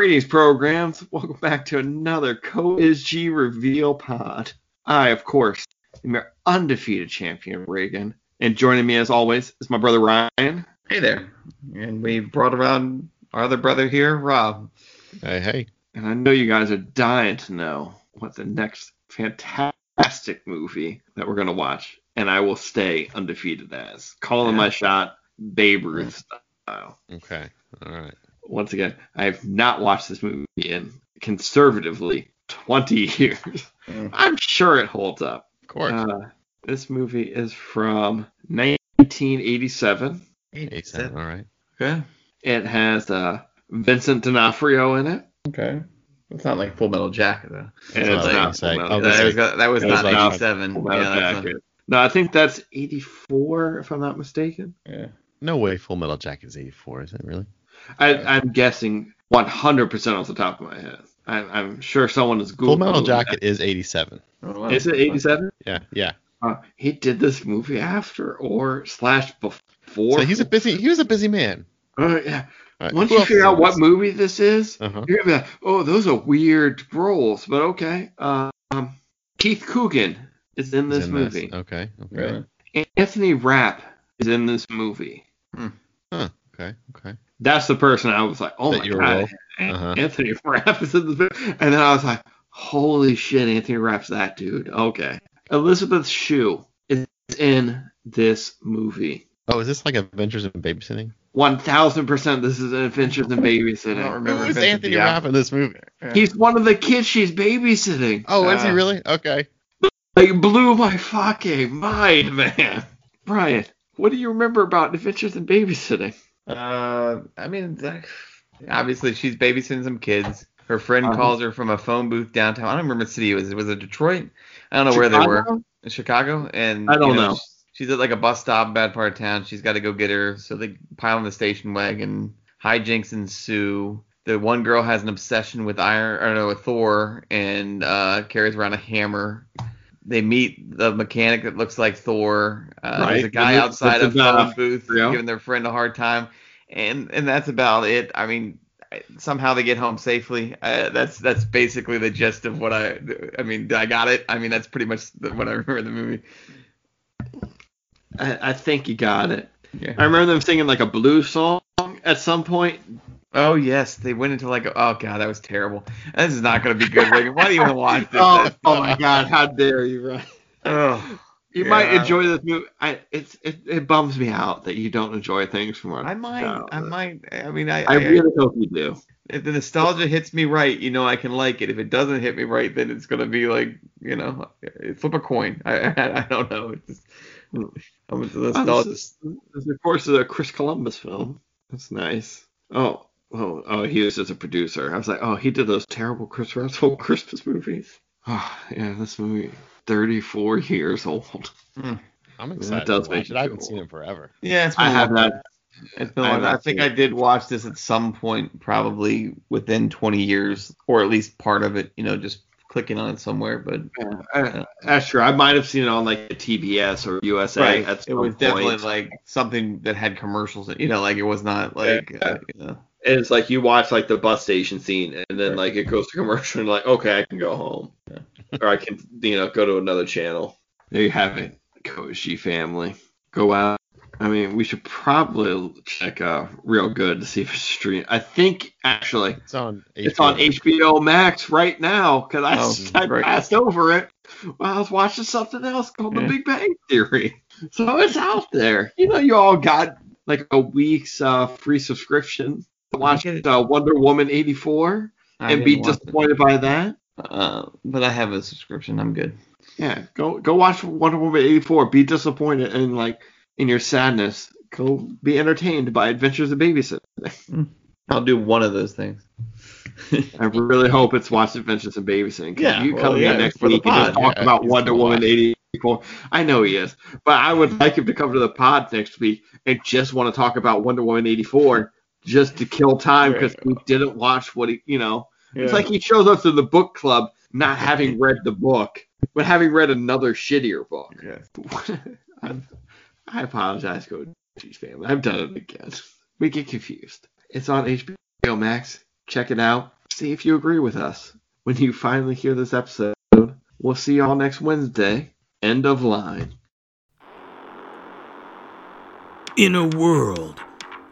Greetings, programs. Welcome back to another Co-ISG Reveal Pod. I, of course, am your undefeated champion, Reagan. And joining me, as always, is my brother Ryan. Hey there. And we brought around our other brother here, Rob. Hey, hey. And I know you guys are dying to know what the next fantastic movie that we're going to watch, and I will stay undefeated as. Calling Yeah. my shot, Babe Ruth mm. style. Okay. All right. Once again, I have not watched this movie in conservatively 20 years. Mm. I'm sure it holds up. Of course. Uh, this movie is from 1987. Eight seven. All right. Okay. It has uh, Vincent D'Onofrio in it. Okay. It's not like Full Metal Jacket though. And it's what not was gonna say. Full I Metal was that, was, that was not was not 87. Yeah, not- No, I think that's 84, if I'm not mistaken. yeah. No way. Full Metal Jacket is 84. Is it really? I, I'm guessing 100% off the top of my head. I, I'm sure someone is Googling. Full Metal Jacket is 87. Oh, wow. Is it 87? Yeah. Yeah. Uh, he did this movie after or slash before. So he's a busy. He was a busy man. Uh, yeah. All right. Once Who you figure out what this? movie this is, Uh-huh. you're gonna be like, oh, those are weird roles, but okay. Um, Keith Coogan is in this in movie. Okay. Okay. Really? Anthony Rapp is in this movie. Huh. Okay. Okay. That's the person I was like, oh That my god, Uh-huh. Anthony Rapp is in this movie. And then I was like, holy shit, Anthony Rapp's that dude. Okay. Elizabeth Shue is in this movie. Oh, is this like Adventures in Babysitting? One thousand percent, this is Adventures in Babysitting. I don't remember. Who is Anthony D'Onofrio. Rapp in this movie? Yeah. He's one of the kids she's babysitting. Oh, is he Uh, really? Okay. Like blew my fucking mind, man. Brian, what do you remember about Adventures in Babysitting? Uh, I mean, obviously she's babysitting some kids. Her friend Uh-huh. calls her from a phone booth downtown. I don't remember what city it was. It was it Detroit? I don't know where they were. Chicago? Chicago, and I don't you know. sh- She's at like a bus stop, bad part of town. She's got to go get her, so they pile in the station wagon. Hijinks ensue. The one girl has an obsession with iron, or no, with Thor, and uh, carries around a hammer. They meet the mechanic that looks like Thor. Uh, There's a guy And outside it's about- phone booth yeah. giving their friend a hard time, and and that's about it. I mean, somehow they get home safely. Uh, that's that's basically the gist of what I. I mean, I got it. I mean, that's pretty much the, what I remember in the movie. I, I think you got it. Yeah. I remember them singing like a blues song at some point. Oh yes, they went into like a, oh god, that was terrible. This is not gonna be good, Reagan. Why do you even watch this? Oh, oh my God! How dare you, Ryan? Ugh. You might enjoy this movie. I it's it, it bums me out that you don't enjoy things from our. I might, I might. I mean, I, I really hope you do. if the nostalgia hits me right, you know, I can like it. If it doesn't hit me right, then it's gonna be like, you know, uh, flip a coin. I, I, I don't know. It's just, I'm into Oh, nostalgia. this, is, this is, of course, is a Chris Columbus film. That's nice. Oh, oh, oh, he was just a producer. I was like, oh, he did those terrible Chris Russell Christmas movies. Oh, yeah, this movie, 34 years old. Hmm, I'm that excited does to make it. I haven't feel seen it forever. Yeah, it's been I a have not. It's been a I long have I think seen I did watch this at some point, probably within 20 years, or at least part of it. You know, just clicking on it somewhere. But Yeah, I, that's true. I might have seen it on like the TBS or USA at it was point. definitely like something that had commercials. in- You know, like it was not like Yeah. uh, you know. And it's like you watch like the bus station scene, and then like it goes to commercial, and like okay, I can go home, or I can you know go to another channel. There you have it, Koshi family. Go out. I mean, we should probably check uh real good to see if it's streamed. I think actually It's on. it's on HBO Max right now because I, Oh, I passed over it while I was watching something else called The Big Bang Theory. So it's out there. You know, you all got like a week's uh, free subscription to watch uh, Wonder Woman 84 I and be disappointed by that. Uh, but I have a subscription. I'm good. Yeah, go go watch Wonder Woman 84. Be disappointed and like in your sadness, go be entertained by Adventures of Babysitting. I'll do one of those things. I really hope it's Watch Adventures in Babysitting. Yeah, you well, come yeah, in next week and just talk yeah, about Wonder Woman watch. 84. I know he is, but I would like him to come to the pod next week and just want to talk about Wonder Woman 84 just to kill time because we didn't watch what he, you know. It's like he shows up to the book club not having read the book, but having read another shittier book. Yeah. I, apologize, Coach family. I've done it again. We get confused. It's on HBO Max. check it out. See if you agree with us. When you finally hear this episode, we'll see y'all next Wednesday. End of line. In a world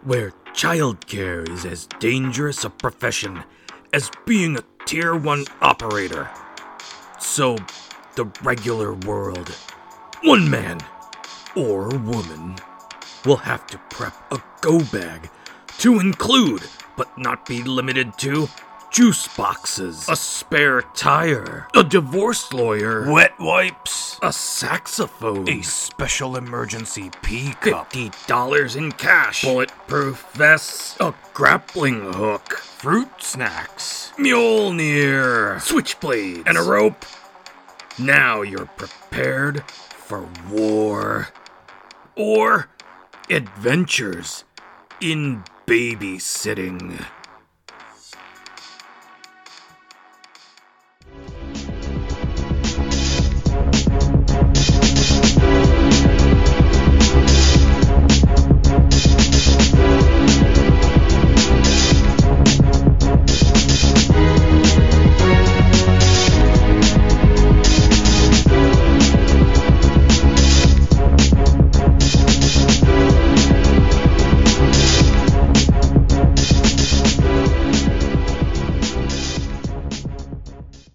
where childcare is as dangerous a profession as being a Tier 1 operator, so the regular world, one man or woman will have to prep a go bag to include, but not be limited to, juice boxes, a spare tire, a divorce lawyer, wet wipes, a saxophone, a special emergency pea cup, fifty dollars in cash, bulletproof vests, a grappling hook, fruit snacks, Mjolnir, switchblades, and a rope. Now you're prepared for war or adventures in babysitting.